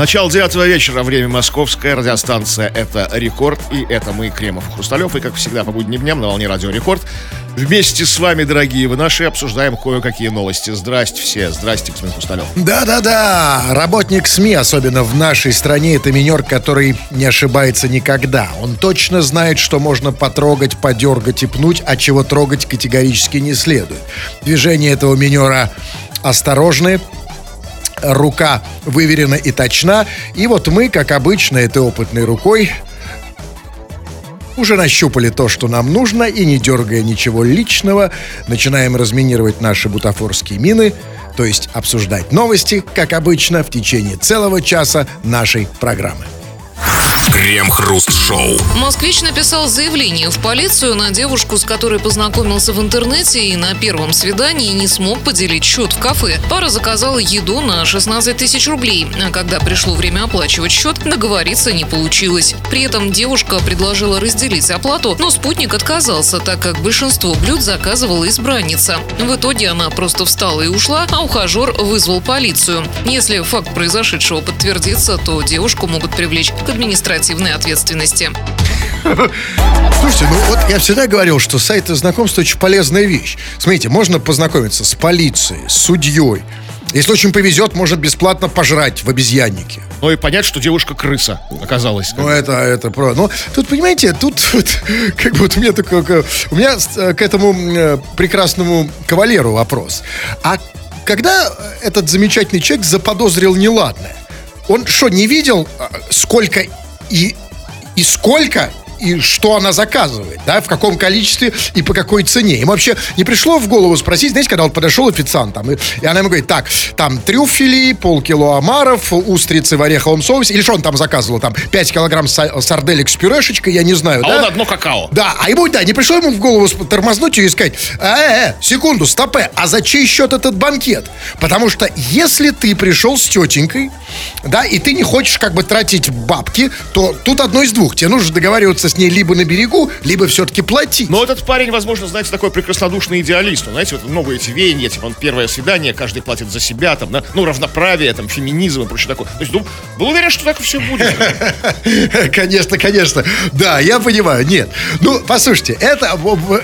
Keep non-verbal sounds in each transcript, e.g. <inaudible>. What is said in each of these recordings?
Начало девятого вечера, время московская, радиостанция «Это Рекорд», и это мы, Кремов Хрусталев, и, как всегда, по будним дням на волне Радио Рекорд. Вместе с вами, дорогие вы наши, обсуждаем кое-какие новости. Здрасте все, здрасте, господин Хрусталев. Да-да-да, работник СМИ, особенно в нашей стране, это минер, который не ошибается никогда. Он точно знает, что можно потрогать, подергать и пнуть, а чего трогать категорически не следует. Движения этого минера осторожны, рука выверена и точна. И вот мы, как обычно, этой опытной рукой уже нащупали то, что нам нужно, и не дергая ничего личного, начинаем разминировать наши бутафорские мины, то есть обсуждать новости, как обычно, в течение целого часа нашей программы. Крем-хруст-шоу. Москвич написал заявление в полицию на девушку, с которой познакомился в интернете и на первом свидании не смог поделить счет в кафе. Пара заказала еду на 16 тысяч рублей, а когда пришло время оплачивать счет, договориться не получилось. При этом девушка предложила разделить оплату, но спутник отказался, так как большинство блюд заказывала избранница. В итоге она просто встала и ушла, а ухажер вызвал полицию. Если факт произошедшего подтвердится, то девушку могут привлечь к административной ответственности. Слушайте, ну вот я всегда говорил, что сайты знакомств очень полезная вещь. Смотрите, можно познакомиться с полицией, с судьей. Если очень повезет, можно бесплатно пожрать в обезьяннике. Ну и понять, что девушка крыса оказалась. Ну, это, это про. Ну, тут, понимаете, тут <laughs> вот, как бы вот у меня такой, у меня э, к этому э, прекрасному кавалеру вопрос. А когда этот замечательный человек заподозрил неладное, он что, не видел, э, сколько и, и сколько и что она заказывает, да, в каком количестве и по какой цене. Им вообще не пришло в голову спросить, знаете, когда вот подошел официант, там, и, и она ему говорит, так, там трюфели, полкило омаров, устрицы в ореховом соусе, или что он там заказывал, там, 5 килограмм са- сарделек с пюрешечкой, я не знаю, А да? он одно какао. Да, а ему, да, не пришло ему в голову тормознуть ее и сказать, э, э, секунду, стопе, а за чей счет этот банкет? Потому что если ты пришел с тетенькой, да, и ты не хочешь как бы тратить бабки, то тут одно из двух. Тебе нужно договариваться с ней либо на берегу, либо все-таки платить. Но этот парень, возможно, знаете, такой прекраснодушный идеалист. Он, знаете, вот новые эти веяния, типа, он первое свидание, каждый платит за себя, там, да, ну, равноправие, там, феминизм и прочее такое. То есть, ну, был уверен, что так все будет. <laughs> Конечно, конечно. Да, я понимаю. Нет. Ну, послушайте, это,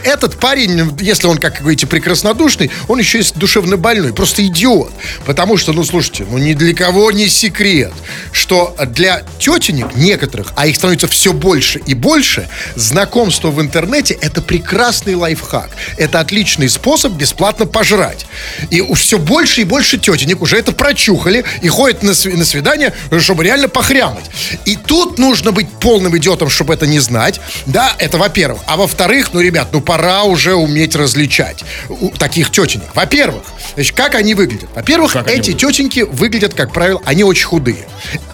этот парень, если он, как говорите, прекраснодушный, он еще и душевно больной. Просто идиот. Потому что, ну, слушайте, ну, ни для кого не секрет, что для тетенек некоторых, а их становится все больше и больше, знакомство в интернете – это прекрасный лайфхак. Это отличный способ бесплатно пожрать. И все больше и больше тетенек уже это прочухали и ходят на, сви- на свидание, чтобы реально похрямать. И тут нужно быть полным идиотом, чтобы это не знать. Да, это во-первых. А во-вторых, ну, ребят, ну пора уже уметь различать у таких тетенек. Во-первых, значит, как они выглядят? Во-первых, Как эти тетеньки выглядят, как правило, они очень худые.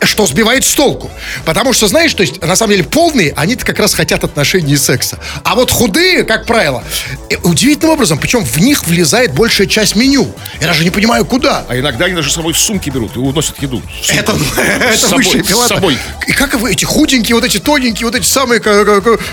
Что сбивает с толку. Потому что, знаешь, то есть, на самом деле, полные, они-то как раз хотят отношений и секса. А вот худые, как правило, э, удивительным образом, причем в них влезает большая часть меню. Я даже не понимаю, куда. А иногда они даже с собой сумки берут и уносят еду. в. <laughs> Это, С это собой, высшая с пилота. собой. И как вы эти худенькие, вот эти тоненькие, вот эти самые,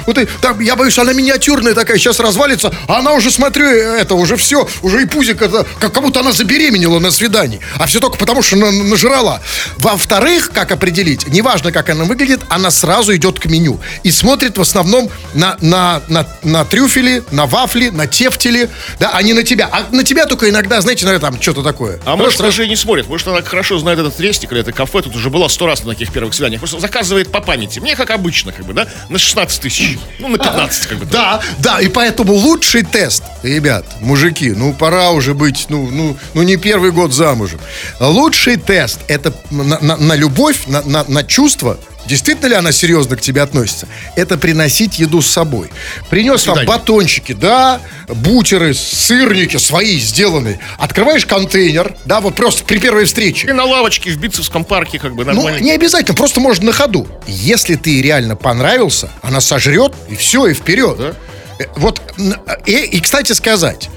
вот эти, там, я боюсь, она миниатюрная такая, сейчас развалится, а она уже, смотрю, э, это уже все, уже и пузик, это, как, как будто она забеременела на свидании, а все только потому, что на- нажрала. Во-вторых, как определить, неважно, как она выглядит, она сразу идет к меню и смотрит в основном на, на, на, на трюфели, на вафли, на тефтели, да, а не на тебя. А на тебя только иногда, знаете, наверное, там что-то такое. А может, даже и не смотрит. Может, она хорошо знает этот рестик или это кафе. Тут уже была сто раз на таких первых свиданиях. Просто заказывает по памяти. Мне как обычно, как бы, да? На 16 тысяч. Ну, на 15, как бы. Да, да, и поэтому лучший тест, ребят, мужики, ну пора уже быть, ну, ну, ну не первый год замужем. Лучший тест это на, на- на любовь, на, на, на чувство. Действительно ли она серьезно к тебе относится? Это приносить еду с собой. Принес там батончики, да, бутеры, сырники свои сделанные. Открываешь контейнер, да, вот просто при первой встрече. И на лавочке в Битцевском парке, как бы, Ну, нормально. не обязательно, просто можно на ходу. Если ты реально понравился, она сожрет, и все, и вперед. Да. Э, Вот, н- и, и, кстати сказать,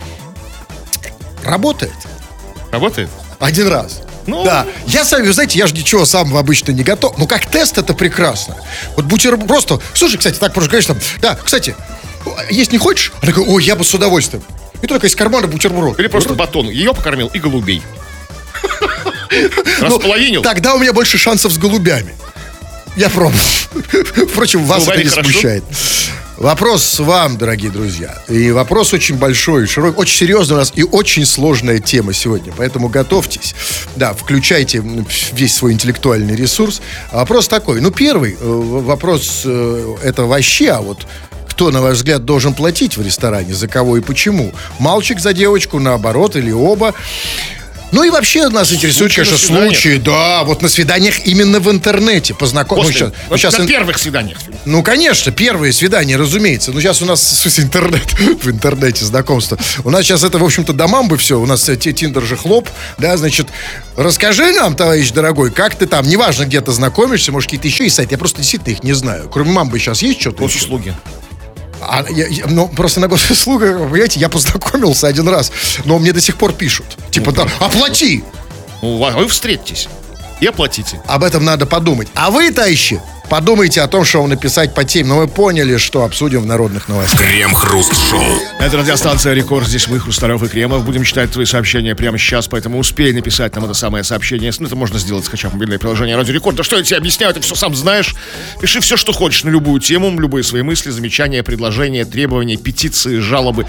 работает Работает? один раз. Ну. Да, я сами, вы знаете, я же ничего самого обычно не готов. Ну, как тест это прекрасно. Вот бутерброд просто... Слушай, кстати, так просто говоришь там... Да, кстати, есть не хочешь? Она такая, ой, я бы с удовольствием. И только из кармана бутерброд. Или просто батон. Ее покормил и голубей. Ну, Располовинил. Тогда у меня больше шансов с голубями. Я пробовал. <laughs> Впрочем, вас это не смущает. Вопрос вам, дорогие друзья. И вопрос очень большой, широкий, очень серьезный у нас и очень сложная тема сегодня. Поэтому готовьтесь. Да, включайте весь свой интеллектуальный ресурс. А Вопрос такой. Ну, первый э, вопрос э, это вообще, а вот кто, на ваш взгляд, должен платить в ресторане, за кого и почему? Мальчик за девочку, наоборот, или оба? Ну и вообще нас интересуют, Случаи на конечно, случаи, да, вот на свиданиях именно в интернете познакомиться. Ну, вот сейчас, на первых свиданиях. ну, конечно, первые свидания, разумеется. Ну, сейчас у нас <laughs> в смысле, интернет, в интернете знакомство. У нас сейчас это, в общем-то, домам бы все. У нас э, те- Тиндер же хлоп, да, значит, расскажи нам, товарищ дорогой, как ты там, неважно, где ты знакомишься, может, какие-то еще есть сайты, я просто действительно их не знаю. Кроме мамбы сейчас есть что-то еще? А, я- я- ну, просто на госуслугах, <laughs> понимаете, я познакомился один раз, но мне до сих пор пишут. Типа, да, оплати! Ну, вы встретитесь и оплатите. Об этом надо подумать. А вы, товарищи, подумайте о том, что вам написать по теме. Но мы поняли, что обсудим в народных новостях. Крем-хруст-шоу. Это радиостанция «Рекорд». Здесь мы, Хрусталев и Кремов. Будем читать твои сообщения прямо сейчас, поэтому успей написать нам это самое сообщение. Ну, это можно сделать, скачав мобильное приложение «Радио Рекорд». Да что я тебе объясняю, ты все сам знаешь. Пиши все, что хочешь на любую тему, любые свои мысли, замечания, предложения, требования, петиции, жалобы.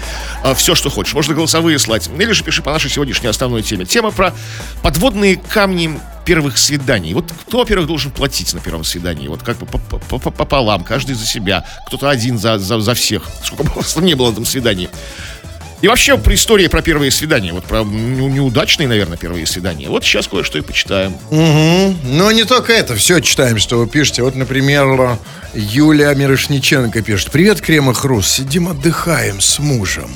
все, что хочешь. Можно голосовые слать. Или же пиши по нашей сегодняшней основной теме. Тема про подводные камни первых свиданий. Вот кто, во-первых, должен платить на первом свидании? Вот как бы по- по- по- пополам, каждый за себя, кто-то один за, за, за всех. Сколько бы вас не было на этом свидании. И вообще про истории про первые свидания, вот про не- неудачные, наверное, первые свидания. Вот сейчас кое-что и почитаем. Но не только это. Все читаем, что вы пишете. Вот, например, Юлия Мирошниченко пишет. Привет, Крем и Хрус. Сидим, отдыхаем с мужем.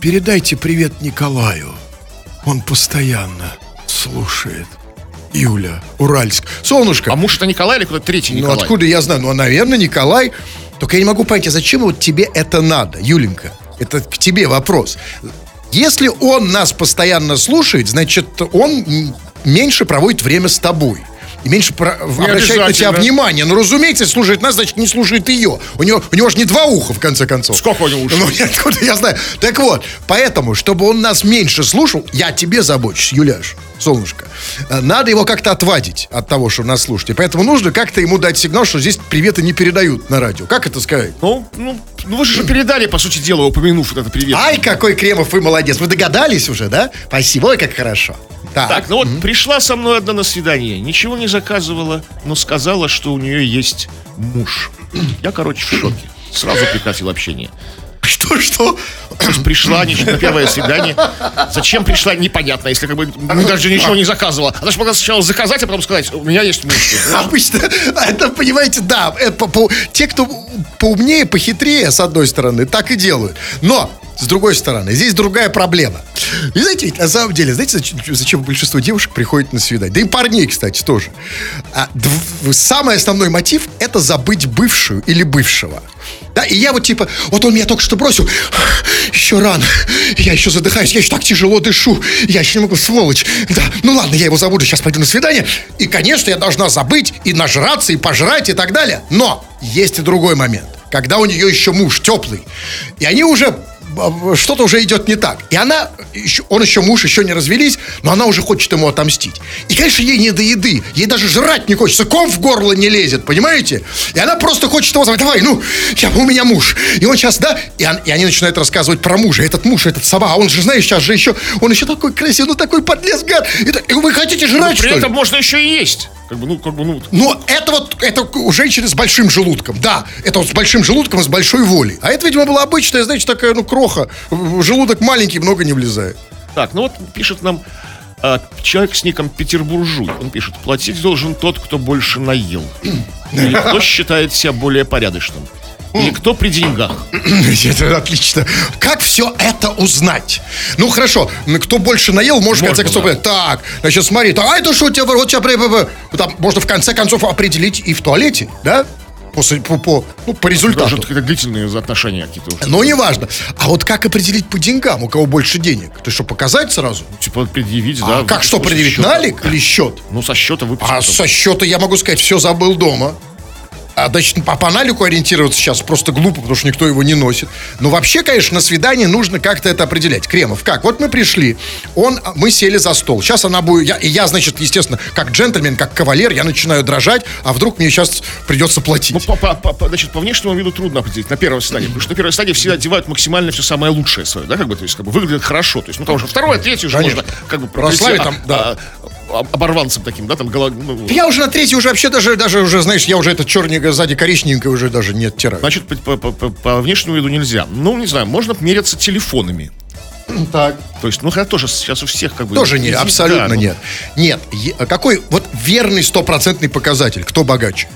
Передайте привет Николаю. Он постоянно слушает. Юля, Уральск. Солнышко, А муж это Николай или кто-то третий Ну, Николай? откуда я знаю? Ну, наверное, Николай. Только я не могу понять, а зачем вот тебе это надо, Юленька? Это к тебе вопрос. Если он нас постоянно слушает, значит, он меньше проводит время с тобой. И меньше про- обращает на тебя внимание. Ну, разумеется, слушает нас, значит, не слушает ее. У него, у него же не два уха, в конце концов. Сколько у него ушей? Ну, <laughs> я- откуда я знаю. Так вот, поэтому, чтобы он нас меньше слушал, я тебе забочусь, Юляш, солнышко. э, Надо его как-то отвадить от того, что нас слушает. И поэтому нужно как-то ему дать сигнал, что здесь приветы не передают на радио. Как это сказать? Ну, ну, ну, вы же передали, по сути дела, упомянув вот это привет. Ай, какой Кремов, вы молодец. Вы догадались уже, да? Спасибо, ой, как хорошо. Так, Так, ну вот пришла со мной одна на свидание, ничего не заказывала, но сказала, что у нее есть муж. Я, короче, в шоке. Сразу прекратил общение. что-что? То есть пришла не- на первое свидание. Зачем пришла, непонятно, если как бы ну, даже ничего не заказывала. Она же могла сначала заказать, а потом сказать, у меня есть муж. Обычно, это, понимаете, да, это по- по- те, кто поумнее, похитрее, с одной стороны, так и делают. Но, с другой стороны, здесь другая проблема. И знаете, ведь на самом деле, знаете, зачем, зачем большинство девушек приходит на свидание? Да и парней, кстати, тоже. А, дв- самый основной мотив – это забыть бывшую или бывшего. Да, и я вот типа, вот он меня только что бросил, еще рано, я еще задыхаюсь, я еще так тяжело дышу, я еще не могу, сволочь. Да, ну ладно, я его забуду, сейчас пойду на свидание. И, конечно, я должна забыть и нажраться, и пожрать, и так далее. Но есть и другой момент, когда у нее еще муж теплый, и они уже что-то уже идет не так. И она, он еще муж, еще не развелись, но она уже хочет ему отомстить. И, конечно, ей не до еды. Ей даже жрать не хочется. Ком в горло не лезет, понимаете? И она просто хочет его сказать, давай, ну, я, у меня муж. И он сейчас, да? И, он- и они начинают рассказывать про мужа. Этот муж, этот собака, а он же, знаешь, сейчас же еще, он еще такой красивый, ну, такой подлез, гад. И, и вы хотите жрать, При что ли? этом можно еще и есть. Как бы, ну, как бы, ну, Но это вот, это у женщины с большим желудком, да. Это вот с большим желудком и с большой волей. А это, видимо, была обычная, знаете, такая, ну, кроха. В Желудок маленький, много не влезает. Так, ну вот пишет нам а, человек с ником Петербуржуй. Он пишет, платить должен тот, кто больше наел. <clears throat> Или кто считает себя более порядочным. Или кто при деньгах. <clears throat> Это отлично. Как все это узнать? Ну, хорошо, кто больше наел, может, в конце концов, да. так, значит, смотри, а это что у тебя, вот тебя, там, можно в конце концов определить и в туалете, да? По, по, по, ну, по результату. Даже какие-то длительные отношения какие-то. Но неважно. А вот как определить по деньгам, у кого больше денег? То есть что, показать сразу? Типа предъявить, А да. как что, предъявить? счета. Налик или счет? Ну, со счета выпустить. А потом. со счета я могу сказать, все забыл дома. А, значит, по, по налику ориентироваться сейчас просто глупо, потому что никто его не носит. Но вообще, конечно, на свидание нужно как-то это определять. Кремов, как? Вот мы пришли, он, мы сели за стол. Сейчас она будет... Я, и я, значит, естественно, как джентльмен, как кавалер, я начинаю дрожать, а вдруг мне сейчас придется платить. Ну, по, по, по, значит, по внешнему виду трудно определить на первой стадии, потому что на первой стадии все одевают максимально все самое лучшее свое, да, как бы, то есть, как бы выглядит хорошо. То есть, ну, потому что второе, третье уже можно, как бы, прославить там, да. А, оборванцем таким, да, там голов... ну, Я уже на третий уже вообще даже, даже уже, знаешь, я уже это черненькое сзади коричневенькое уже даже не оттираю. Значит, по, по, по, по внешнему виду нельзя. Ну, не знаю, можно меряться телефонами. Так. То есть, ну, хотя тоже сейчас у всех как бы... Тоже нет, абсолютно да, ну... нет. Нет, какой вот верный стопроцентный показатель, кто богаче?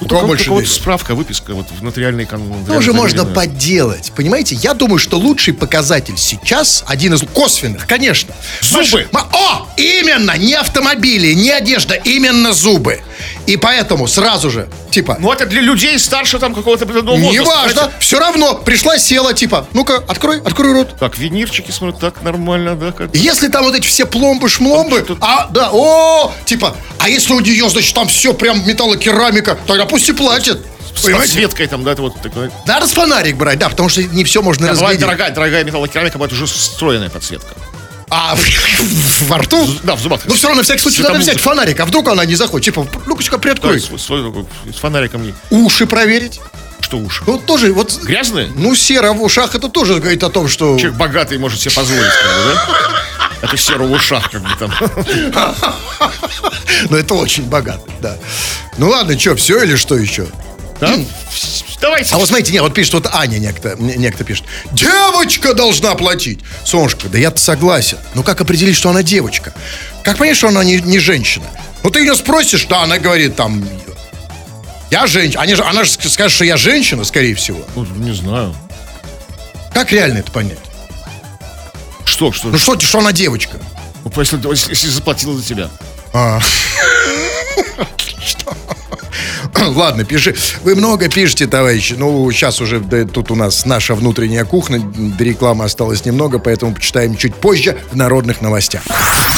У кого больше вот справка, выписка, вот нотариальный Тоже можно подделать, понимаете? Я думаю, что лучший показатель сейчас, один из косвенных, конечно. Зубы! Маш... О, именно, не автомобили, не одежда, именно зубы. И поэтому сразу же, типа... Ну, это для людей старше там какого-то определенного возраста. Неважно, все равно, пришла, села, типа, ну-ка, открой, открой рот. Так, винирчики, смотрю, так нормально, да? Как... Если там вот эти все пломбы-шмломбы, а, да, о, типа, а если у нее, значит, там все прям металлокерамика, тогда пусть и платит. С подсветкой там, да, это вот такое. Надо с фонарик брать, да, потому что не все можно да, разглядеть. Дорогая, дорогая металлокерамика, будет уже встроенная подсветка. А <laughs> во рту? Да, в зубах. Ну, все равно, на всякий случай, надо взять фонарик, а вдруг она не заходит. Типа, ну-ка, приоткрой. Да, свой, с фонариком. Не. Уши проверить. Что уши? Ну, тоже вот... Грязные? Ну, сера в ушах, это тоже говорит о том, что... Человек богатый может себе позволить, да? <laughs> Это сера в ушах, как бы там. Ну, это очень богатый, да. Ну, ладно, что, все или что еще? Да? Давайте. А вот смотрите, нет, вот пишет вот Аня некто, некто пишет. Девочка должна платить. Солнышко, да я-то согласен. Но как определить, что она девочка? Как понять, что она не, не женщина? Ну ты ее спросишь, да, она говорит там, я женщина. Они же, она же скажет, что я женщина, скорее всего. Ну, не знаю. Как реально это понять? Что, что? Ну что, что она девочка? Ну, если, если заплатила за тебя. А. <laughs> <clears throat> Ладно, пиши. Вы много пишете, товарищи. Ну, сейчас уже да, тут у нас наша внутренняя кухня. До рекламы осталось немного, поэтому почитаем чуть позже в народных новостях.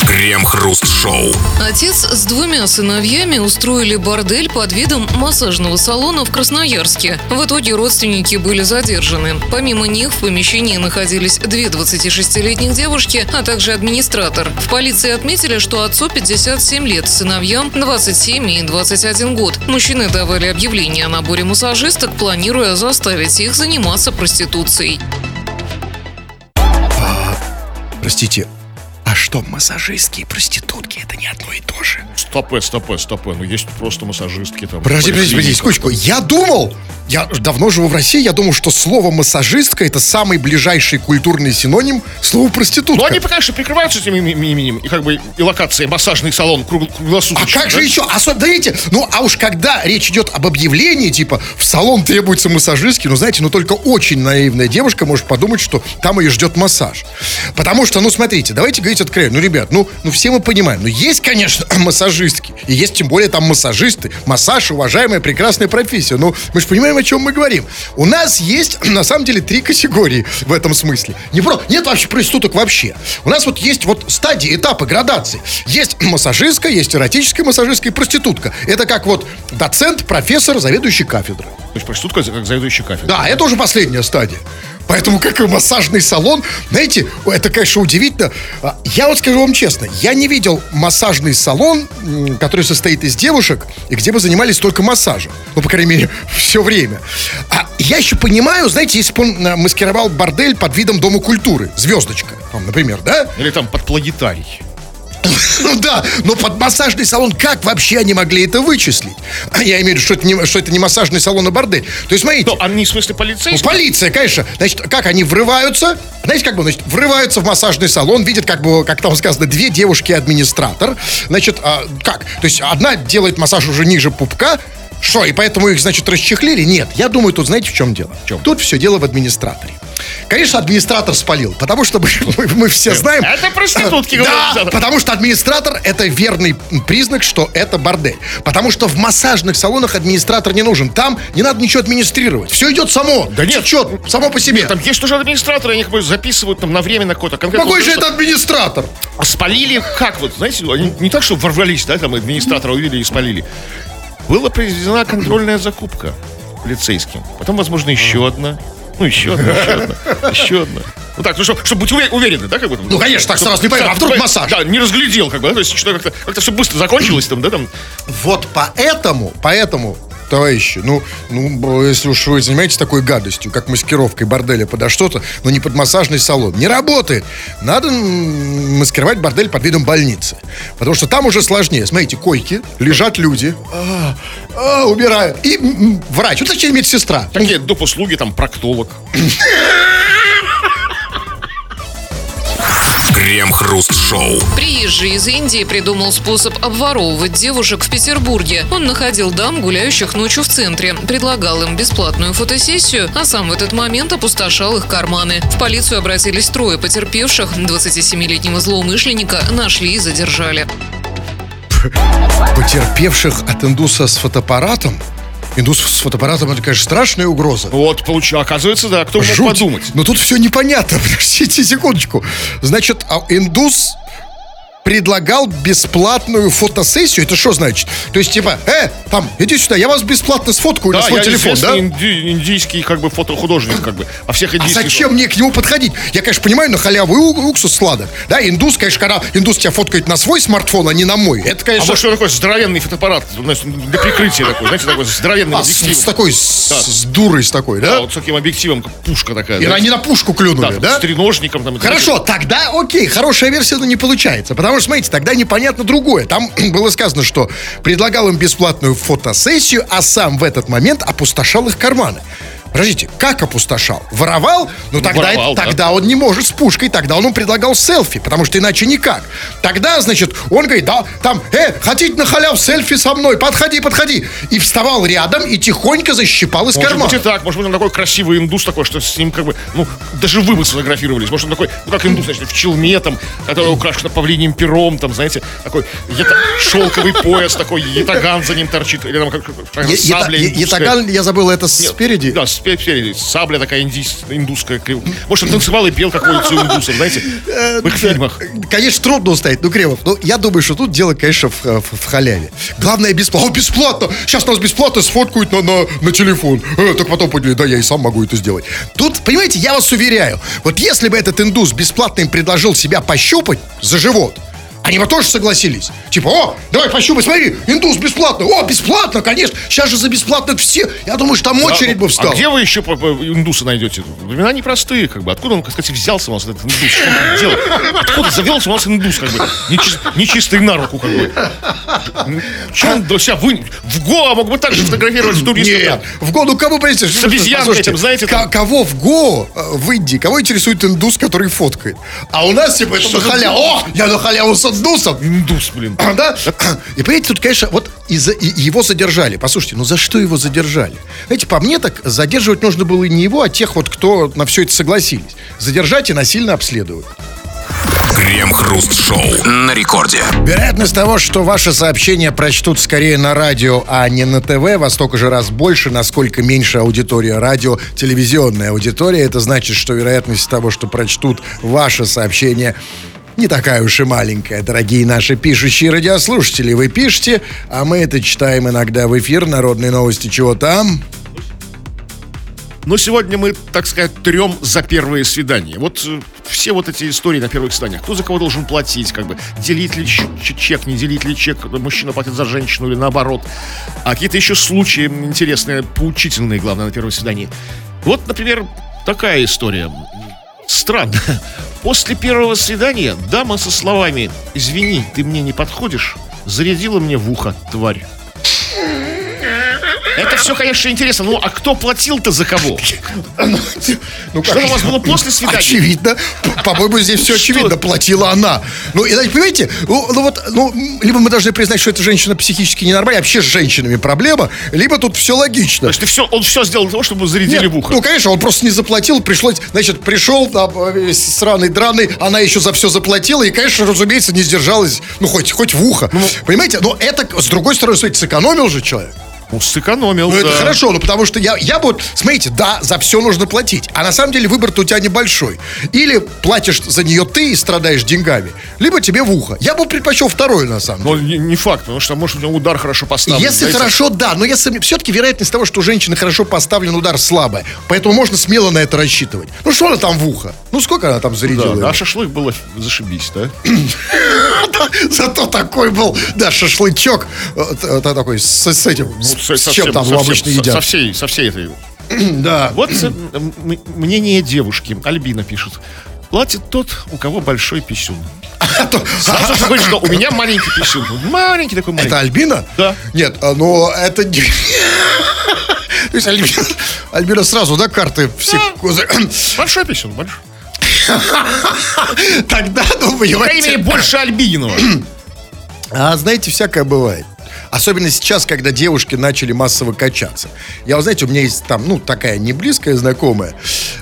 Крем-хруст-шоу. Отец с двумя сыновьями устроили бордель под видом массажного салона в Красноярске. В итоге родственники были задержаны. Помимо них в помещении находились две 26-летних девушки, а также администратор. В полиции отметили, что отцу 57 лет, сыновьям 27 и 21 год. Мужчины давали объявление о наборе массажисток, планируя заставить их заниматься проституцией. А, простите, а что, массажистки и проститутки это не одно и то же? Стопы, стопы, стопы. Ну, есть просто массажистки там. Подожди, подожди, подожди, секундочку. Я думал, я давно живу в России, я думал, что слово массажистка это самый ближайший культурный синоним слова проститутка. Ну, они, конечно, прикрываются этим именем, и как бы и локацией массажный салон круглосуточно. А как да? же еще? Особенно, видите, ну, а уж когда речь идет об объявлении, типа, в салон требуется массажистки, ну, знаете, ну, только очень наивная девушка может подумать, что там ее ждет массаж. Потому что, ну, смотрите, давайте говорить откровенно. Ну, ребят, ну, ну, все мы понимаем, ну, есть, конечно, <clears throat> массажистки, и есть, тем более, там массажисты. Массаж, уважаемая, прекрасная профессия. Ну, мы же понимаем, о чем мы говорим. У нас есть, <clears throat> на самом деле, три категории в этом смысле. Не про, нет вообще проституток вообще. У нас вот есть вот стадии, этапы, градации. Есть <clears throat> массажистка, есть эротическая массажистка и проститутка. Это как вот доцент, профессор, заведующий кафедрой. То есть проститутка как заведующий кафедрой. Да, это уже последняя стадия. Поэтому как и массажный салон, знаете, это, конечно, удивительно. А, я вот скажу вам честно, я не видел массажный салон, который состоит из девушек, и где бы занимались только массажем. Ну, по крайней мере, <laughs> все время. А я еще понимаю, знаете, если бы он маскировал бордель под видом Дома культуры, звездочка, там, например, да? Или там под планетарий. <laughs> Ну да, но под массажный салон как вообще они могли это вычислить? А я имею в виду, что это не, что это не массажный салон, а бордель. То есть, смотрите. Ну, они в смысле полицейские? Ну, полиция, конечно. Значит, как они врываются? Знаете, как бы, значит, врываются в массажный салон, видят, как бы, как там сказано, две девушки-администратор. Значит, а, как? То есть, одна делает массаж уже ниже пупка, что, и поэтому их, значит, расчехлили? Нет, я думаю, тут знаете, в чем дело? В чем? Тут все дело в администраторе. Конечно, администратор спалил, потому что мы, <laughs> мы все знаем... Это проститутки, <laughs> Да, потому что администратор – это верный признак, что это бордель. Потому что в массажных салонах администратор не нужен. Там не надо ничего администрировать. Все идет само. Да нет. Течет само по себе. Нет, там есть уже администраторы, они как бы записывают там на время на какое-то конкретное... Какой же это администратор? А спалили как вот, знаете, они не так, что ворвались, да, там администратора увидели и спалили. Была произведена контрольная закупка полицейским. Потом, возможно, еще одна. Ну, еще одна, еще одна, еще одна. Ну так, ну что, чтобы быть уве- уверены, да, как бы? Ну, конечно, так сразу не пойму, а вдруг массаж? Да, не разглядел, как бы, да, то есть что как-то, как-то все быстро закончилось там, да, там. Вот поэтому, поэтому, товарищи, ну, ну, если уж вы занимаетесь такой гадостью, как маскировкой борделя подо что-то, но не под массажный салон, не работает. Надо маскировать бордель под видом больницы. Потому что там уже сложнее. Смотрите, койки, лежат люди, а, а, убирают. И врач, вот точнее медсестра. Такие доп. услуги, там, проктолог. <laughs> Крем-хруст-шоу. Приезжий из Индии придумал способ обворовывать девушек в Петербурге. Он находил дам, гуляющих ночью в центре, предлагал им бесплатную фотосессию, а сам в этот момент опустошал их карманы. В полицию обратились трое потерпевших. 27-летнего злоумышленника нашли и задержали. Потерпевших от индуса с фотоаппаратом. Индус с фотоаппаратом, это, конечно, страшная угроза. Вот, получу, оказывается, да, кто мог Жуть. подумать. Но тут все непонятно. <laughs> Подождите секундочку. Значит, а индус предлагал бесплатную фотосессию. Это что значит? То есть, типа, э, там, иди сюда, я вас бесплатно сфоткаю на Да, свой я телефон, да? инди- индийский, как бы, фотохудожник, как бы. А всех А индийских... зачем мне к нему подходить? Я, конечно, понимаю, на халяву и уксус сладок. Да, индус, конечно, когда индус тебя фоткает на свой смартфон, а не на мой. Это, А конечно, вот что такое здоровенный фотоаппарат, знаешь, для прикрытия такой, знаете, такой здоровенный а, с, объектив. с такой, с, Да. с дурой с такой, Да, да? вот с таким объективом, пушка такая. И да? они на пушку клюнули, да? с треножником. Там, Хорошо, тогда окей, хорошая версия, но не получается. Потому что, смотрите, тогда непонятно другое. Там <clears throat> было сказано, что предлагал им бесплатную фотосессию, а сам в этот момент опустошал их карманы. Подождите, как опустошал? Воровал? Ну тогда, воровал, да. тогда он не может с пушкой, тогда он им предлагал селфи, потому что иначе никак. Тогда, значит, он говорит, да, там, э, хотите на халяв селфи со мной, подходи, подходи. И вставал рядом и тихонько защипал из Может кармана. быть и так, может быть он такой красивый индус такой, что с ним как бы, ну, даже вы бы сфотографировались. Может он такой, ну как индус, значит, в челме там, который украшен павлиним пером, там, знаете, такой ята- шелковый пояс такой, ятаган за ним торчит, или там как, как Е- сабля ета- е- я забыл, это Нет, спереди? Да, спереди. Сабля такая индийс- индусская. Может, он танцевал и пел, как улицу индусов, знаете, в их фильмах. Конечно, трудно устоять. Ну, Кремов, ну, я думаю, что тут дело, конечно, в, в- в халяве. Главное, бесплатно. О, бесплатно! Сейчас нас бесплатно сфоткают на, на, на телефон. Э, так потом поняли, да, я и сам могу это сделать. Тут, понимаете, я вас уверяю, вот если бы этот индус бесплатно им предложил себя пощупать за живот, они бы тоже согласились. Типа, о, давай пощупай, смотри, индус бесплатно. О, бесплатно, конечно. Сейчас же за бесплатно все. Я думаю, что там очередь бы А встала. где вы еще индуса найдете? Времена непростые, как бы. Откуда он, сказать, взялся у нас этот индус? Что он делал? Откуда завелся у нас индус, как бы? Нечис- Нечистый на руку, как бы. Че он до себя вы... В Гоа мог бы так же фотографировать с туристов. Нет, в Го, ну кому понимаете? С обезьяной этим, знаете, там. кого в Го, э, в Индии, кого интересует индус, который фоткает? А у нас, типа, это на халяву. О, я на халяву с индусом. Индус, блин. Да? <clears throat> И понимаете, тут, конечно, вот из-за- и- его задержали. Послушайте, ну за что его задержали? Знаете, по мне так задерживать нужно было не его, а тех вот, кто на все это согласились. Задержать и насильно обследовать. Крем-хруст-шоу. На рекорде. Вероятность того, что ваши сообщения прочтут скорее на радио, а не на ТВ, во столько же раз больше, насколько меньше аудитория радио, телевизионная аудитория. Это значит, что вероятность того, что прочтут ваше сообщение, не такая уж и маленькая, дорогие наши пишущие радиослушатели. Вы пишете, а мы это читаем иногда в эфир. Народные новости чего там? Но сегодня мы, так сказать, трем за первые свидания. Вот э, все вот эти истории на первых свиданиях. Кто за кого должен платить, как бы, делить ли чек, не делить ли чек, мужчина платит за женщину или наоборот. А какие-то еще случаи интересные, поучительные, главное, на первом свидании. Вот, например, такая история. Странно. После первого свидания дама со словами «Извини, ты мне не подходишь» зарядила мне в ухо, тварь. Это все, конечно, интересно. Ну, а кто платил-то за кого? Ну, Что у вас было после свидания? Очевидно. По-моему, здесь все очевидно. Платила она. Ну, и, понимаете, ну, ну вот, ну, либо мы должны признать, что эта женщина психически ненормальная, вообще с женщинами проблема, либо тут все логично. Ты все, он все сделал для того, чтобы зарядили Нет, в ухо. Ну, конечно, он просто не заплатил, пришлось, значит, пришел, там, весь сраный, драный, она еще за все заплатила, и, конечно, разумеется, не сдержалась, ну, хоть, хоть в ухо. Понимаете, но это, с другой стороны, смотрите, сэкономил же человек. Ну, сэкономил, Ну, это да. хорошо, ну потому что я, я бы, вот, смотрите, да, за все нужно платить. А на самом деле выбор-то у тебя небольшой. Или платишь за нее ты и страдаешь деньгами, либо тебе в ухо. Я бы предпочел второе, на самом деле. Но не, не факт, потому что, может, у него удар хорошо поставлен. Если знаете. хорошо, да, но если все-таки вероятность того, что у женщины хорошо поставлен удар слабая. Поэтому можно смело на это рассчитывать. Ну что она там в ухо? Ну сколько она там зарядила? да, ему? а шашлык было зашибись, <laughs> да? Зато такой был, да, шашлычок такой с, этим, Ну, с, со- с чем там обычно едят. Со всей, со всей этой. <clears throat> Да. Вот э, мнение девушки. Альбина пишет. Платит тот, у кого большой писюн. <laughs> Сразу же говорит, что у меня маленький писюн. <laughs> Маленький такой маленький. Это Альбина? Да. Нет, а, но это. <laughs> То есть Альбина, Альбина сразу, да, карты все... <clears throat> Большой писюн, большой. Тогда, ну, По крайней мере, понимаете... больше Альбининова. <clears throat> А знаете, всякое бывает. Особенно сейчас, когда девушки начали массово качаться. Я, вот знаете, у меня есть там, ну, такая не близкая знакомая.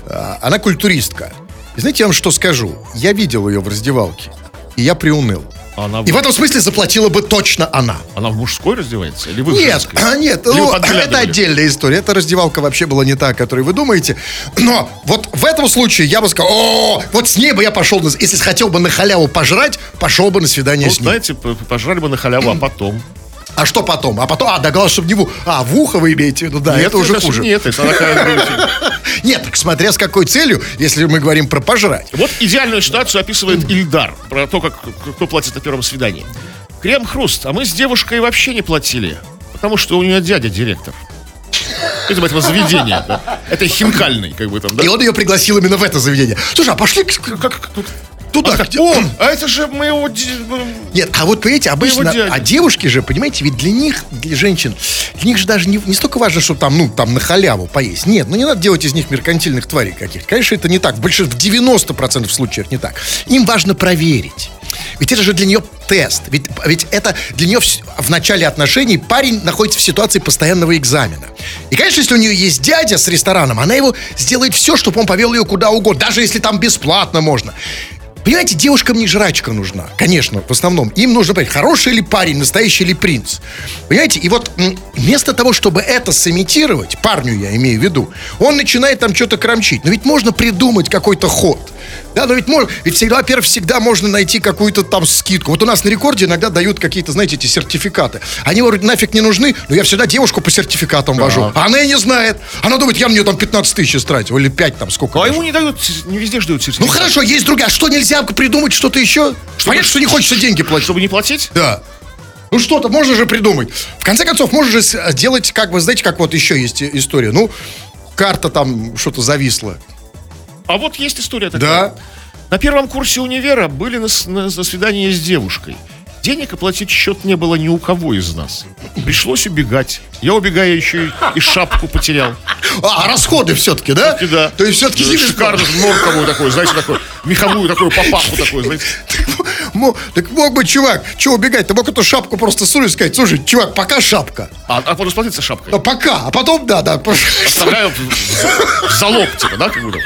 а, Она культуристка. И знаете, я вам что скажу? Я видел ее в раздевалке. И я приуныл. Она, И в этом смысле заплатила бы точно она. она в мужской раздевается? Или вы Нет, женской? а, нет, Или вы ну, это отдельная история. Эта раздевалка вообще была не та, о которой вы думаете. Но вот в этом случае я бы сказал, о, вот с ней бы я пошел, на- если хотел бы на халяву пожрать, пошел бы на свидание Ну, с ней. знаете, пожрали бы на халяву, а потом. А что потом? А потом, а, да, главное, чтобы не в... у- А, в ухо вы имеете в виду, да, Нет, это уже это- хуже. Нет, это такая... <laughs> Нет, так смотря с какой целью, если мы говорим про пожрать. Вот идеальную ситуацию описывает Ильдар про то, как кто платит на первом свидании. Крем-хруст, а мы с девушкой вообще не платили, потому что у нее дядя директор. Видимо, этого заведения, да. Это хинкальный, как бы там, да? И он ее пригласил именно в это заведение. Слушай, а пошли Как, как- туда. А, где- О, а это же моего... Нет, а вот понимаете, обычно, а девушки же, понимаете, ведь для них, для женщин, для них же даже не, не столько важно, что там, ну, там на халяву поесть. Нет, ну не надо делать из них меркантильных тварей каких-то. Конечно, это не так. В большинстве, в 90% случаев не так. Им важно проверить. Ведь это же для нее тест. Ведь, ведь это для нее вс- в начале отношений парень находится в ситуации постоянного экзамена. И, конечно, если у нее есть дядя с рестораном, она его сделает все, чтобы он повел ее куда угодно, даже если там бесплатно можно. Понимаете, девушкам не жрачка нужна, конечно, в основном. Им нужно понять, хороший ли парень, настоящий ли принц. Понимаете, и вот вместо того, чтобы это сымитировать, парню я имею в виду, он начинает там что-то кромчить. Но ведь можно придумать какой-то ход. Да, но ведь можно, ведь всегда, во-первых, всегда можно найти какую-то там скидку. Вот у нас на рекорде иногда дают какие-то, знаете, эти сертификаты. Они вроде нафиг не нужны, но я всегда девушку по сертификатам вожу. А она и не знает. Она думает, я нее там 15 тысяч истратил, или 5 там, сколько. А даже. ему не дают, не везде ждут Ну хорошо, есть другая. А что нельзя придумать что-то еще? Понятно, что не хочется деньги платить. Чтобы не платить? Да. Ну что-то можно же придумать. В конце концов, можно же сделать, как бы, знаете, как вот еще есть история. Ну, карта там что-то зависла. А вот есть история такая. Да. На первом курсе универа были на, на- на свидании с девушкой. Денег оплатить счет не было ни у кого из нас. Пришлось убегать. Я убегая еще и, и шапку потерял. А, а расходы все-таки, да? И да. То есть все-таки Ну, Шикарную норковую такую, знаете, такую, меховую такую папаху такую, знаете. Так мог бы, чувак, что убегать? Ты мог эту шапку просто сунуть и сказать, слушай, чувак, пока шапка. А, а потом расплатиться шапкой. А пока, а потом, да, да. Оставляю в залог, типа, да, как будто.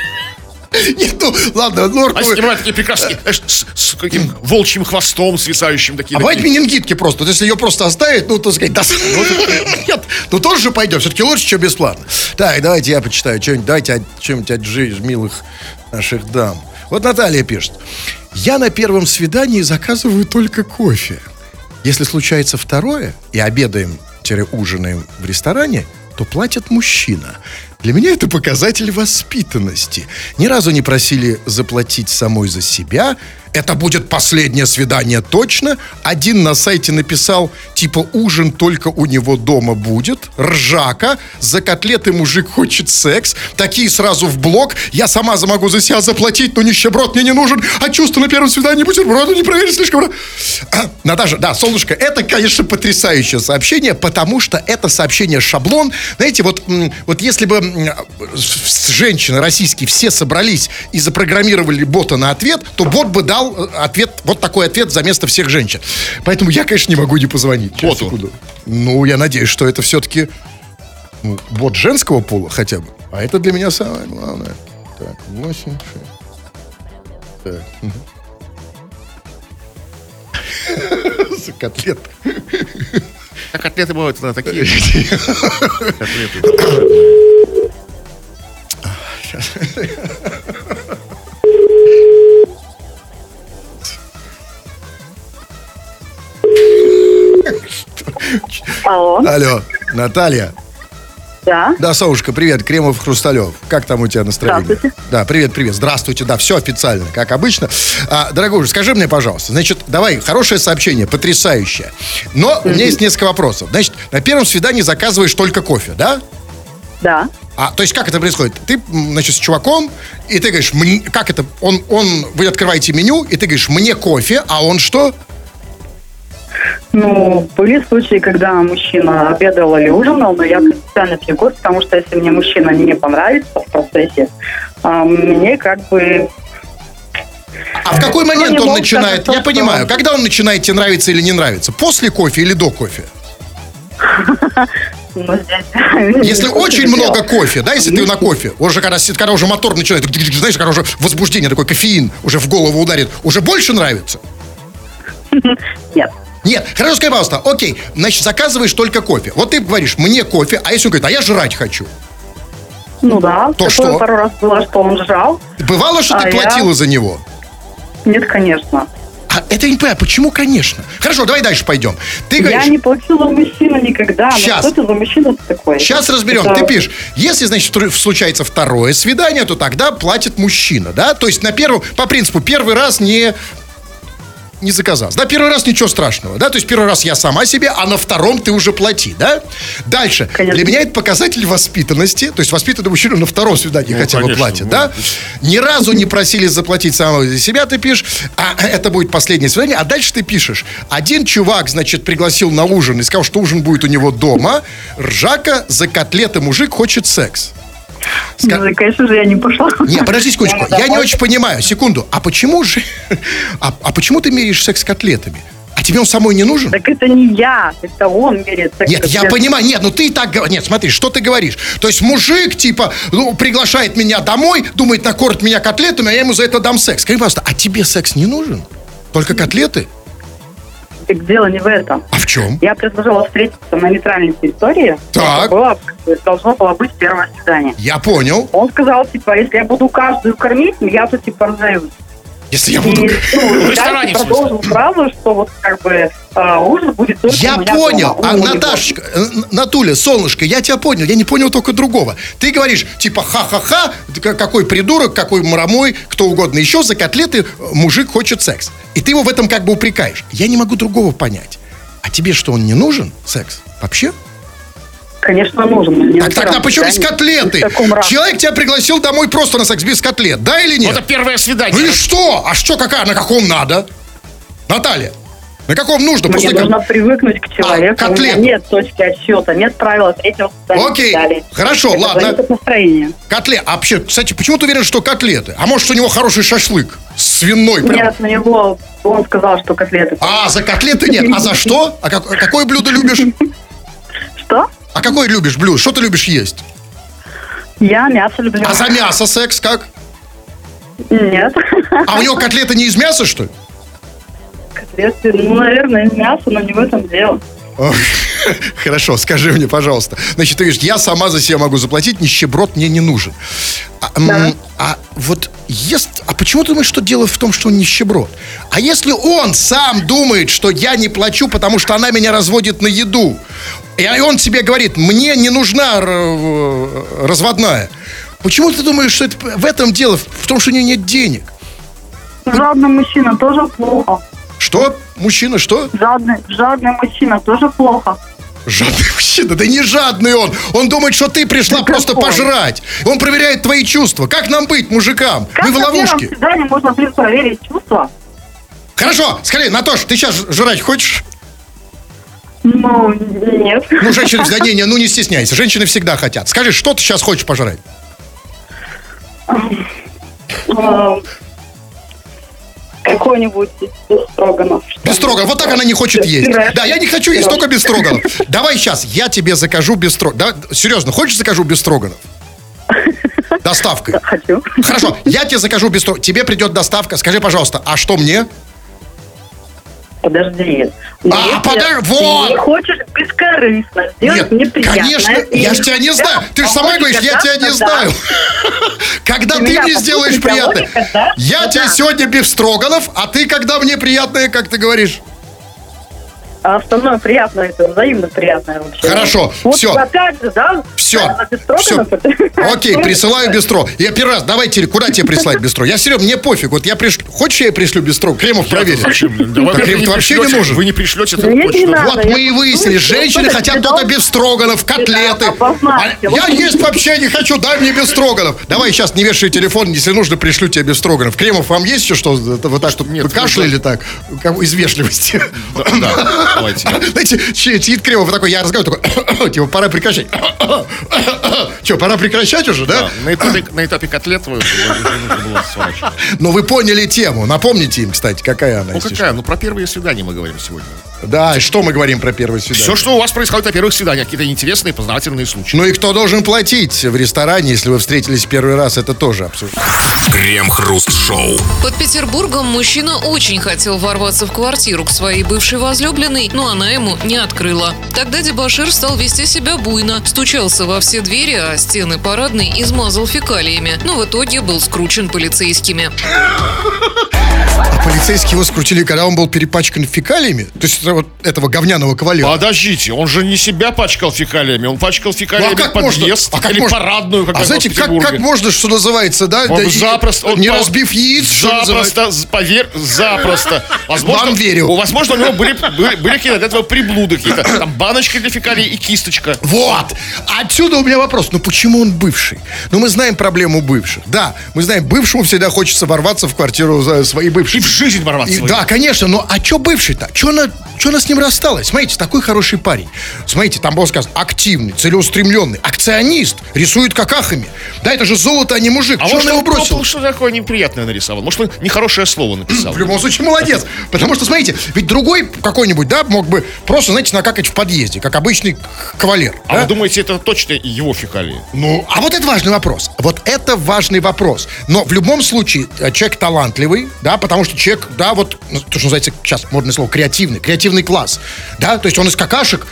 <laughs> Нет, ну, ладно, норку. А снимают такие прекрасные, знаешь, с, каким волчьим хвостом свисающим такие. А бывает менингитки просто. Если ее просто оставить, ну, то сказать, да, <laughs> нет, ну тоже же пойдем. Все-таки лучше, чем бесплатно. Так, давайте я почитаю что-нибудь. Давайте чем-нибудь от милых наших дам. Вот Наталья пишет. Я на первом свидании заказываю только кофе. Если случается второе, и обедаем-ужинаем в ресторане, то платит мужчина. Для меня это показатель воспитанности. Ни разу не просили заплатить самой за себя. Это будет последнее свидание точно. Один на сайте написал, типа, ужин только у него дома будет. Ржака. За котлеты мужик хочет секс. Такие сразу в блок. Я сама за- могу за себя заплатить, но нищеброд мне не нужен. А чувство на первом свидании бутерброда не проверить слишком. А, Наташа, да, солнышко, это, конечно, потрясающее сообщение, потому что это сообщение шаблон. Знаете, вот, вот если бы женщины российские все собрались и запрограммировали бота на ответ, то бот бы дал э, ответ, вот такой ответ за место всех женщин. Поэтому я, конечно, не могу не позвонить. Сейчас, Боту? секунду. Ну, я надеюсь, что это все-таки ну, бот женского пола хотя бы. А это для меня самое главное. Так, 8, 6. Так. За котлет. А котлеты бывают на такие. <laughs> Котлеты. Алло, Алло, Наталья. да. Да, Совушка, привет, Кремов Хрусталев. Как там у тебя настроение? Здравствуйте. Да, привет, привет. Здравствуйте, да, все официально, как обычно. А, дорогой, скажи мне, пожалуйста, значит, давай, хорошее сообщение, потрясающее. Но у меня есть несколько вопросов. Значит, на первом свидании заказываешь только кофе, да? Да. А, то есть как это происходит? Ты, значит, с чуваком, и ты говоришь, «Мне- как это? Он, он, вы открываете меню, и ты говоришь, мне кофе, а он что? Ну, были случаи, когда мужчина обедал или ужинал, но я принципиально пью кофе, потому что если мне мужчина не понравится в процессе, а, мне как бы... А в какой момент не он начинает? сказать, Я что- понимаю, когда он начинает тебе нравиться или не нравиться? После кофе или до кофе? <laughs> Здесь... Если очень много кофе, да, если ты на кофе, уже когда, когда уже мотор начинает, знаешь, когда уже возбуждение, такой кофеин уже в голову ударит, уже больше нравится? Нет. Нет, хорошо, скажи, пожалуйста, окей, значит, заказываешь только кофе. Вот ты говоришь, мне кофе, а если он говорит, а я жрать хочу. Ну да, То что? пару раз было, что он жрал. Бывало, что ты А я- платила за него? Нет, конечно. А это я не понимаю, почему, конечно? Хорошо, давай дальше пойдем. Ты Я говоришь, не платила мужчину никогда. Ну, Щас. что это за мужчина такой? Сейчас разберем. Это- Ты пишешь, если, значит, случается второе свидание, то тогда платит мужчина, да? То есть на первом, по принципу, первый раз не не заказал. Да, первый раз ничего страшного, да, то есть первый раз я сама себе, а на втором ты уже плати, да? Дальше. Конечно. Для меня это показатель воспитанности, то есть воспитанный мужчина на втором свидании Ну, хотя бы конечно, платит, ну, да? Ни разу не просили заплатить самого за себя, ты пишешь, а <clears throat> это будет последнее свидание, а дальше ты пишешь, один чувак, значит, пригласил на ужин и сказал, что ужин будет у него дома, ржака, за котлеты мужик хочет секс. Ска- Ну, конечно же, я не пошла. не, подожди секундочку. Я Я не очень понимаю. Секунду. А почему же... <laughs> А, а почему ты меряешь секс котлетами? А тебе он самой не нужен? Так это не я, это он меряет. секс Нет, я понимаю. Нет, ну ты и так говоришь. Нет, смотри, что ты говоришь. То есть мужик, типа, ну, приглашает меня домой, думает, накормит меня котлетами, а я ему за это дам секс. Скажи, пожалуйста, а тебе секс не нужен? Только котлеты? Так дело не в этом. А в чем? Я предложила встретиться на нейтральной территории. Так. Было, должно было быть первое свидание. Я понял. Он сказал, типа, если я буду каждую кормить, я то типа разойдусь. Если я И буду... ну, <laughs> ресторане, дальше в продолжил фразу, что вот как бы э, ужин будет только Я понял. дома. А, Ну. Наташечка, э, Натуля, солнышко, я тебя понял. Я не понял только другого. Ты говоришь, типа, ха-ха-ха, какой придурок, какой мрамой, кто угодно еще, за котлеты э, мужик хочет секс. И ты его в этом как бы упрекаешь. Я не могу другого понять. А тебе что, он не нужен, секс? Вообще? Конечно, нужен. не Так тогда первом почему без котлеты? Человек тебя пригласил домой просто на секс без котлет, да или нет? Вот это первое Ну свидание. и что? А что, какая, на каком надо? Наталья, на каком нужно? Мне После как- нужно привыкнуть к человеку. А, У меня котлет. нет точки отсчета, нет правила третьего. Окей, далее. хорошо, Это ладно. зависит от настроения. Котлет. А вообще, кстати, почему ты уверен, что котлеты? А может, у него хороший шашлык? Свиной прям. Нет, на него он сказал, что котлеты. А, за котлеты нет. А за что? А как- какое блюдо любишь? Что? А какое любишь блюдо? Что ты любишь есть? Я мясо люблю. А за мясо секс как? Нет. А у него котлеты не из мяса, что ли? Котлеты, ну, наверное, из мяса, но не в этом дело. <laughs> Хорошо, скажи мне, пожалуйста. Значит, ты говоришь, я сама за себя могу заплатить, нищеброд мне не нужен. А, Да. а вот есть... А почему ты думаешь, что дело в том, что он нищеброд? А если он сам думает, что я не плачу, потому что она меня разводит на еду, и он тебе говорит, мне не нужна р- разводная, почему ты думаешь, что это в этом дело, в том, что у нее нет денег? Жадный мужчина тоже плохо. Что? Мужчина, что? Жадный, жадный мужчина тоже плохо. Жадный мужчина, да не жадный он. Он думает, что ты пришла Да просто какой? пожрать. Он проверяет твои чувства. Как нам быть, мужикам? Как Мы в ловушке. свидании можно, блин, проверить чувства? Хорошо, скорее, Наташ, ты сейчас жрать хочешь? Ну, нет. Ну, женщины всегда, не, не, ну не стесняйся. Женщины всегда хотят. Скажи, что ты сейчас хочешь пожрать? Какой-нибудь бестроганов. Без строганов. Вот так она не хочет есть. Да, я не хочу есть только без строганов. Давай сейчас, я тебе закажу без строганов. Да, серьезно, хочешь закажу без строганов? <laughs> Доставкой. Хочу. Хорошо, я тебе закажу без строганов. Тебе придет доставка. Скажи, пожалуйста, а что мне? подожди. Но А, ты вот! не хочешь бескорыстно сделать Нет, мне приятное. конечно, я же тебя не знаю. Ты же сама помочь говоришь, я тебя не знаю. Когда Ты ты мне сделаешь приятное. да? Я Ну тебе да. сегодня бифстроганов, а ты когда мне приятное, как ты говоришь? А остальное приятное, это взаимно приятное вообще. Хорошо, вот всё. опять же, да? Все, без все. <laughs> Окей, присылаю бистро. Я первый раз, давайте, куда тебе прислать бистро? Я, Серег, мне пофиг. Вот я пришлю. Хочешь, я пришлю бистро? Кремов во-первых, Крем вообще не нужен. Вы не пришлете это почту. Вот мы и выяснили, женщины хотят только дал. бифстроганов, котлеты. А я есть вообще не хочу, дай мне бифстроганов. Давай сейчас не вешай телефон, если нужно, пришлю тебе бифстроганов. Кремов, вам есть еще что? Вот так, чтобы Нет, вы кашляли так? Из вежливости. Да. <laughs> Знаете, чи- сидит Кремов такой, я разговариваю, такой, <coughs> типа, пора прекращать. <coughs> Че, пора прекращать уже, да? На этапе, котлет вы-. Но вы поняли тему. Напомните им, кстати, какая она. Ну какая? Ну про первые свидания мы говорим сегодня. Да, и что мы говорим про первое свидание? Все, что у вас происходит на первых свиданиях, какие-то интересные познавательные случаи. Ну и кто должен платить в ресторане, если вы встретились первый раз, это тоже обсуждается. Крем-хруст-шоу. Под Петербургом мужчина очень хотел ворваться в квартиру к своей бывшей возлюбленной, но она ему не открыла. Тогда дебошир стал вести себя буйно, стучался во все двери, а стены парадной измазал фекалиями, но в итоге был скручен полицейскими. А полицейские его скрутили, когда он был перепачкан фекалиями? То есть это вот этого говняного кавалера? Подождите, он же не себя пачкал фекалиями, он пачкал Ну, фекалиями подъезд А как или можно? парадную, как а знаете, как, как можно, что называется, да? Он да, запросто, он не по- разбив яиц, запросто, поверь, запросто. Возможно, Вам верю. у- Возможно, у него были, были, были какие-то от этого приблуды какие-то. Там баночка для фекалий и кисточка. Вот! Отсюда у меня вопрос. Ну почему он бывший? Ну мы знаем проблему бывших. Да, мы знаем, бывшему всегда хочется ворваться в квартиру своей бывшей. И в жизнь ворваться. И- да, конечно, но а что бывший-то? Что она, чё она с ним рассталась? Смотрите, такой хороший парень. Смотрите, там было сказано, активный, целеустремленный, акционист, рисует какахами. Да, это же золото, а не мужик. А может, он его бросил? что такое неприятное нарисовал? Может, он нехорошее слово написал? В любом случае, молодец. Потому что, смотрите, ведь другой какой-нибудь, да, мог бы просто, знаете, накакать в подъезде, как обычный кавалер. А да? вы думаете, это точно его фекалии? Ну, а вот это важный вопрос. Вот это важный вопрос. Но в любом случае э, человек талантливый, да, потому что человек, да, вот, ну, то, что называется сейчас модное слово, креативный, креативный класс, да, то есть он из какашек,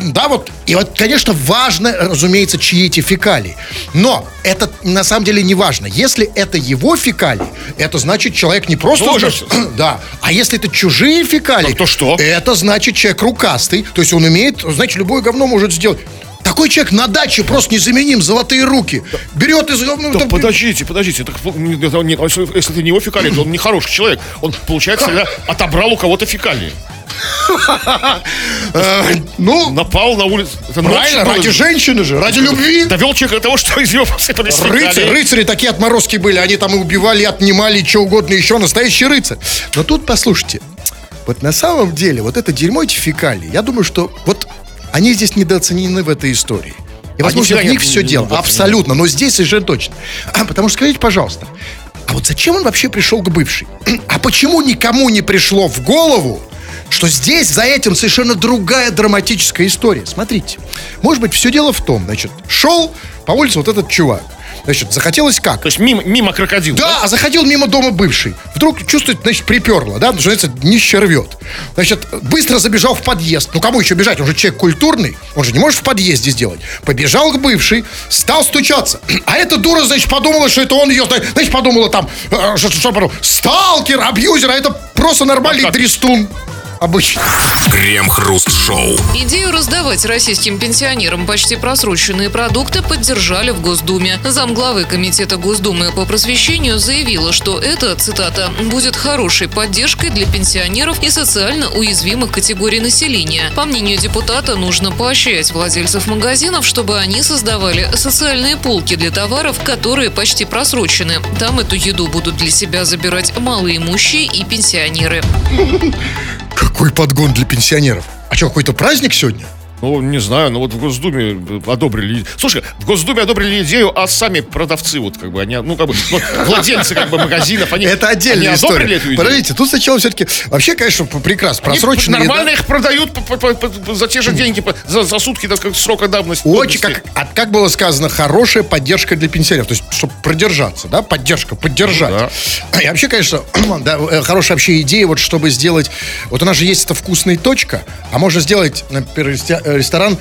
да, вот, и вот, конечно, важно, разумеется, чьи эти фекалии. Но это на самом деле не важно. Если это его фекалии, это значит, человек не просто... Тоже. <clears throat> Да, а если это чужие фекалии... Так то что? Это значит, человек рукастый, то есть он умеет, значит, любое говно может сделать. Такой человек на даче просто незаменим, золотые руки. Берет из говна... Да там- подождите, подождите. Так, не- если это не его фекалии, то он не хороший человек. Он, получается, отобрал у кого-то фекалии. <laughs> Ну, Напал на улицу. Правильно, ради женщины же, ради любви. Довел человека до того, что из него посыпались фекалии. рыцари такие отморозки были. Они там и убивали, и отнимали, и что угодно еще. Настоящий рыцарь. Но тут, послушайте, вот на самом деле, вот это дерьмо, эти фекалии, я думаю, что вот они здесь недооценены в этой истории. И, возможно, в них все дело. Абсолютно. Но здесь совершенно точно. А, потому что скажите, пожалуйста, а вот зачем он вообще пришел к бывшей? <clears throat> А почему никому не пришло в голову, что здесь за этим совершенно другая драматическая история? Смотрите. Может быть, все дело в том, значит, шел по улице вот этот чувак. Значит, захотелось как? То есть мимо, мимо крокодила. Да, а заходил мимо дома бывший. Вдруг чувствует, значит, приперло, да, что называется, днище рвет. Значит, быстро забежал в подъезд. Ну, кому еще бежать? Он же человек культурный. Он же не может в подъезде сделать. Побежал к бывшей, стал стучаться. <clears throat> А эта дура, значит, подумала, что это он ее, значит, подумала там, э, что, что подумала, сталкер, абьюзер, а это просто нормальный как? дрестун. Обычно. Крем-хруст-шоу. Идею раздавать российским пенсионерам почти просроченные продукты поддержали в Госдуме. Замглавы Комитета Госдумы по просвещению заявила, что это, цитата, «будет хорошей поддержкой для пенсионеров и социально уязвимых категорий населения». По мнению депутата, нужно поощрять владельцев магазинов, чтобы они создавали социальные полки для товаров, которые почти просрочены. Там эту еду будут для себя забирать малоимущие и пенсионеры. Какой подгон для пенсионеров. А что, какой-то праздник сегодня? Ну, не знаю, но вот в Госдуме одобрили... Слушай, в Госдуме одобрили идею, а сами продавцы, вот как бы, они, ну, как бы, ну, владельцы, как бы, магазинов, они... Это отдельная они история. одобрили эту идею? Подождите, тут сначала все-таки... Вообще, конечно, прекрасно. Они Просроченные... нормально их продают по- по- по- по- за те же деньги, по- за, за сутки так сказать, срока давности. Очень, как, а как было сказано, хорошая поддержка для пенсионеров. То есть, чтобы продержаться, да, поддержка, поддержать. Да. И вообще, конечно, <clears throat> да, э, хорошая вообще идея, вот чтобы сделать... Вот у нас же есть эта вкусная точка, а можно сделать, например, э, ресторан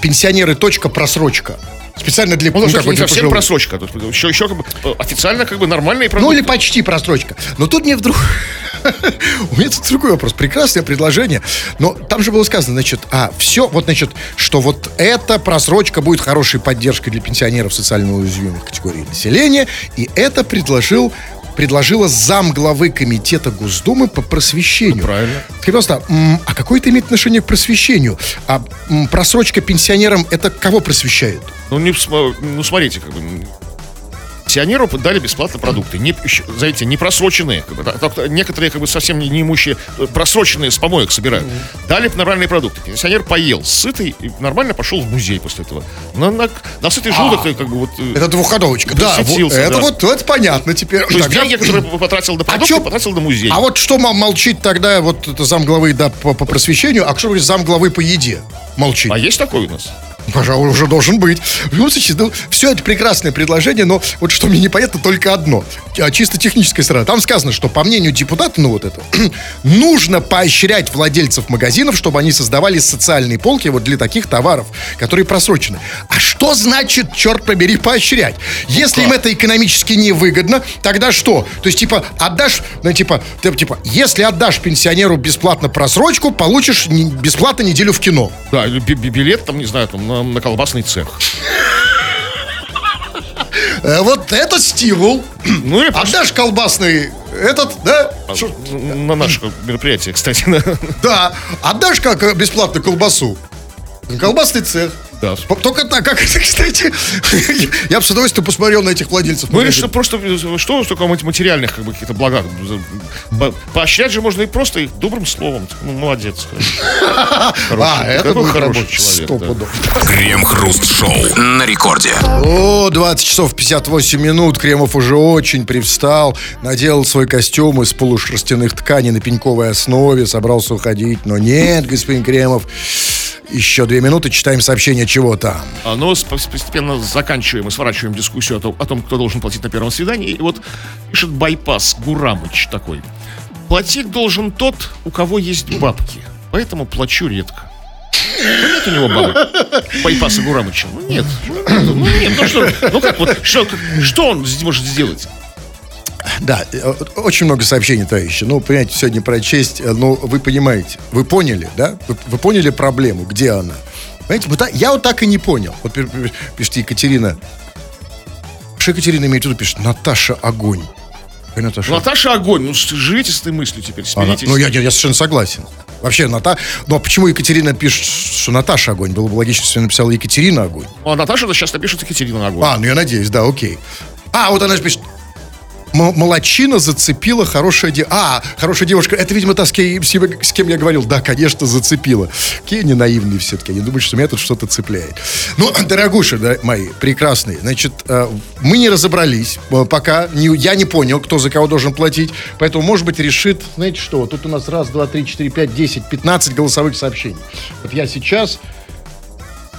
пенсионеры точка просрочка. Специально для, Ну, ну, ну, как бы не совсем просрочка. Тут еще, еще как бы э, официально как бы нормальные Ну продукты. или почти просрочка. Но тут мне вдруг... <laughs> У меня тут другой вопрос. Прекрасное предложение. Но там же было сказано, значит, а, все, вот, значит, что вот эта просрочка будет хорошей поддержкой для пенсионеров социально уязвимых категорий населения. И это предложил предложила зам главы комитета Госдумы по просвещению. правильно. Скажи, пожалуйста, а какое это имеет отношение к просвещению? А просрочка пенсионерам это кого просвещает? Ну, не, ну, смотрите, как бы, пенсионеру дали бесплатно продукты. Не, знаете, не просроченные. Да, некоторые как бы совсем не, неимущие, э, просроченные с помоек собирают. Дали нормальные продукты. Пенсионер поел, сытый, и нормально пошел в музей после этого. На, на, на сытый желудок ты как бы вот... э, Это двухходовочка. Да, вот, Просветился, это да. вот, это понятно теперь. То есть деньги, которые потратил на продукты, чё- потратил на музей. А вот что мол- молчит тогда вот это замглавы да, по, по просвещению, а что говорит замглавы по еде? Молчит. А есть такой у нас? Пожалуй, уже должен быть. В любом случае, ну, все это прекрасное предложение, но вот что мне непонятно, только одно. А, Чисто техническая сторона. Там сказано, что по мнению депутата, ну вот это, <clears throat> нужно поощрять владельцев магазинов, чтобы они создавали социальные полки вот для таких товаров, которые просрочены. А что значит, черт побери, поощрять? Если им это экономически невыгодно, тогда что? То есть, типа, отдашь, ну, типа, ты, типа, если отдашь пенсионеру бесплатно просрочку, получишь бесплатно неделю в кино. Да, билет, там, не знаю, там, на, на колбасный цех. Э, вот это стимул. Ну, или просто Отдашь колбасный этот, да? Шо- на наше мероприятие, кстати. Да. Отдашь как э, бесплатно колбасу. Колбасный цех. Да. Только так, как это, кстати, <laughs> я бы с удовольствием посмотрел на этих владельцев. Ну, или что просто, э, что только мати- материальных как бы каких-то блага. По- Поощрять же можно и просто их добрым словом. Ну, молодец. <laughs> А, это будет хороший человек, пудов. Крем-хруст-шоу на рекорде. О, 20 часов 58 минут. Кремов уже очень привстал. Наделал свой костюм из полушерстяных тканей на пеньковой основе. Собрался уходить. Но нет, господин Кремов. Еще две минуты. Читаем сообщение чего там. А, с- постепенно заканчиваем и сворачиваем дискуссию о том, о том, кто должен платить на первом свидании. И вот пишет байпас Гурамыч такой. Платить должен тот, у кого есть бабки. Поэтому плачу редко. Ну, нет у него бабок. Байпаса Гурамыча. Ну нет. Ну нет, ну что, ну как вот, что, что он может сделать? Да, э, очень много сообщений, товарищи. Ну, понимаете, сегодня прочесть, э, ну, вы понимаете, вы поняли, да? Вы, вы поняли проблему, где она? Понимаете, вот я вот так и не понял. Вот пи- пи- пишет Екатерина. Что Екатерина имеет в виду? Пишет, Наташа огонь. Ой, Наташа. Наташа огонь. Ну, живите с этой мыслью теперь, Она- смиритесь. ну, я, я, я совершенно согласен. Вообще, Ната... Ну, а почему Екатерина пишет, что Наташа огонь? Было бы логично, если она написала Екатерина огонь. А Наташа сейчас напишет Екатерина огонь. А, ну я надеюсь, да, окей. А, вот она же пишет. М- Молодчина зацепила хорошая девушка. А, хорошая девушка. Это, видимо, та, с кем, с кем- я говорил. Да, конечно, зацепила. Какие они наивные все-таки. Они думают, что меня тут что-то цепляет. Ну, дорогуши да, мои, прекрасные. Значит, э, мы не разобрались. э, Пока не, я не понял, кто за кого должен платить. Поэтому, может быть, решит... Знаете что? Тут у нас раз, два, три, четыре, пять, десять, пятнадцать голосовых сообщений. Вот я сейчас...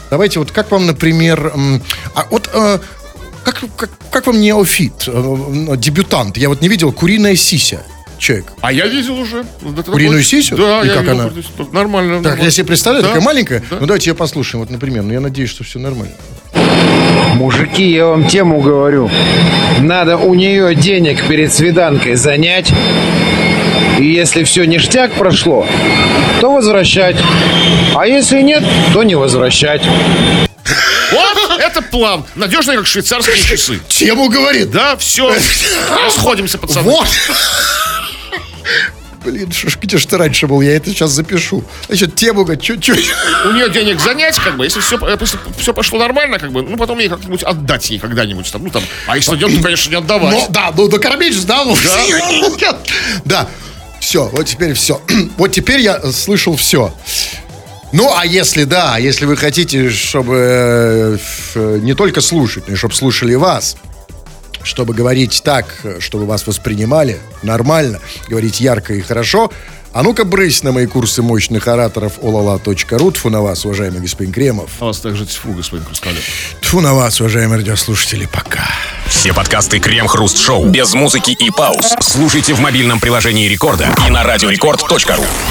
Давайте, вот как вам, например... А вот... э, как, как, как вам неофит, э, дебютант? Я вот не видел куриная сися. Человек. А я видел уже. Куриную сисю? Да, И я как видел. она? Тут Нормально. Так, нормально. я себе представляю, Да, такая маленькая. да. Ну, давайте ее послушаем, вот, например. Ну, я надеюсь, что все нормально. Мужики, я вам тему говорю. Надо у нее денег перед свиданкой занять. И если все ништяк прошло, то возвращать. А если нет, то не возвращать. Это план. Надежный, как швейцарские часы. <laughs> Тему говорит. Да, все. <laughs> Расходимся, пацаны. Вот. Блин, что ж, где ж ты раньше был? Я это сейчас запишу. Значит, тему, чуть-чуть. У нее денег занять, как бы, если все, если все пошло нормально, как бы, ну, потом ей как-нибудь отдать ей когда-нибудь. Там, ну, там, а если нет, то, конечно, не отдавать. Ну, да, ну, накормить же, да? ну, Да. <laughs> Все, вот теперь все. <clears throat> Вот теперь я слышал все. Ну, а если да, если вы хотите, чтобы э, ф- не только слушать, но и чтобы слушали вас, чтобы говорить так, чтобы вас воспринимали нормально, говорить ярко и хорошо, а ну-ка брысь на мои курсы мощных ораторов olala.ru. Тьфу на вас, уважаемый господин Кремов. А вас также тьфу, господин Хрусталев. Тьфу на вас, уважаемые радиослушатели. Пока. Все подкасты Крем-Хруст Шоу без музыки и пауз слушайте в мобильном приложении Рекорда и на радиорекорд.ру.